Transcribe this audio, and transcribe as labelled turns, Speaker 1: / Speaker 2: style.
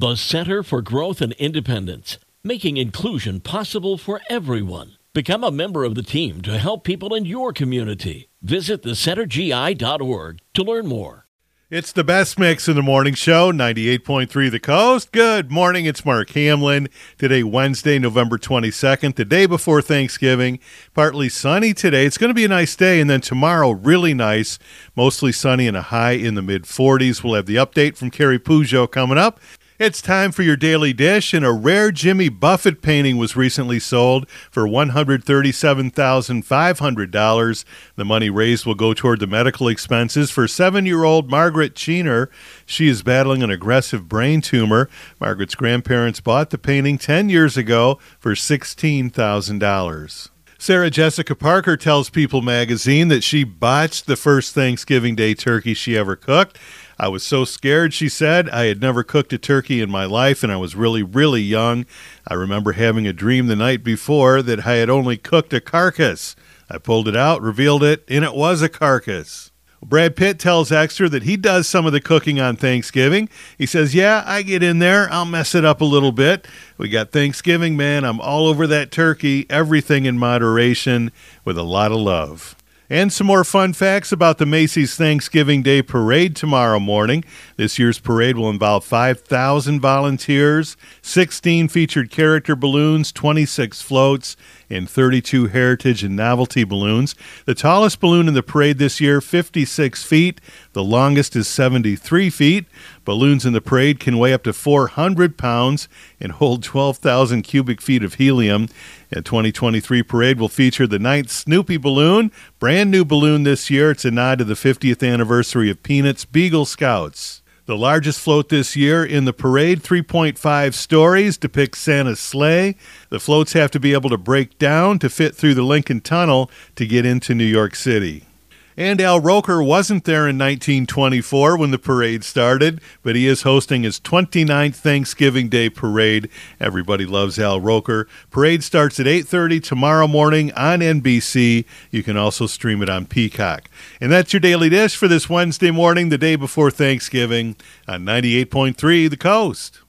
Speaker 1: The Center for Growth and Independence, making inclusion possible for everyone. Become a member of the team to help people in your community. Visit thecentergi.org to learn more.
Speaker 2: It's the best mix in the morning show, 98.3 The Coast. Good morning, it's Mark Hamlin. Today, Wednesday, November 22nd, the day before Thanksgiving. Partly sunny today. It's going to be a nice day, and then tomorrow, really nice, mostly sunny and a high in the mid 40s. We'll have the update from Carrie Peugeot coming up. It's time for your daily dish, and a rare Jimmy Buffett painting was recently sold for $137,500. The money raised will go toward the medical expenses for seven year old Margaret Cheener. She is battling an aggressive brain tumor. Margaret's grandparents bought the painting 10 years ago for $16,000. Sarah Jessica Parker tells People magazine that she botched the first Thanksgiving Day turkey she ever cooked. I was so scared, she said. I had never cooked a turkey in my life, and I was really, really young. I remember having a dream the night before that I had only cooked a carcass. I pulled it out, revealed it, and it was a carcass. Brad Pitt tells Extra that he does some of the cooking on Thanksgiving. He says, Yeah, I get in there. I'll mess it up a little bit. We got Thanksgiving, man. I'm all over that turkey. Everything in moderation with a lot of love. And some more fun facts about the Macy's Thanksgiving Day Parade tomorrow morning. This year's parade will involve 5,000 volunteers, 16 featured character balloons, 26 floats, and 32 heritage and novelty balloons. The tallest balloon in the parade this year, 56 feet. The longest is 73 feet. Balloons in the parade can weigh up to 400 pounds and hold 12,000 cubic feet of helium. The 2023 parade will feature the ninth Snoopy balloon, brand new balloon this year. It's a nod to the 50th anniversary of Peanuts Beagle Scouts. The largest float this year in the parade, 3.5 stories, depicts Santa's sleigh. The floats have to be able to break down to fit through the Lincoln Tunnel to get into New York City. And Al Roker wasn't there in 1924 when the parade started, but he is hosting his 29th Thanksgiving Day parade. Everybody loves Al Roker. Parade starts at 8:30 tomorrow morning on NBC. You can also stream it on Peacock. And that's your daily dish for this Wednesday morning, the day before Thanksgiving on 98.3 The Coast.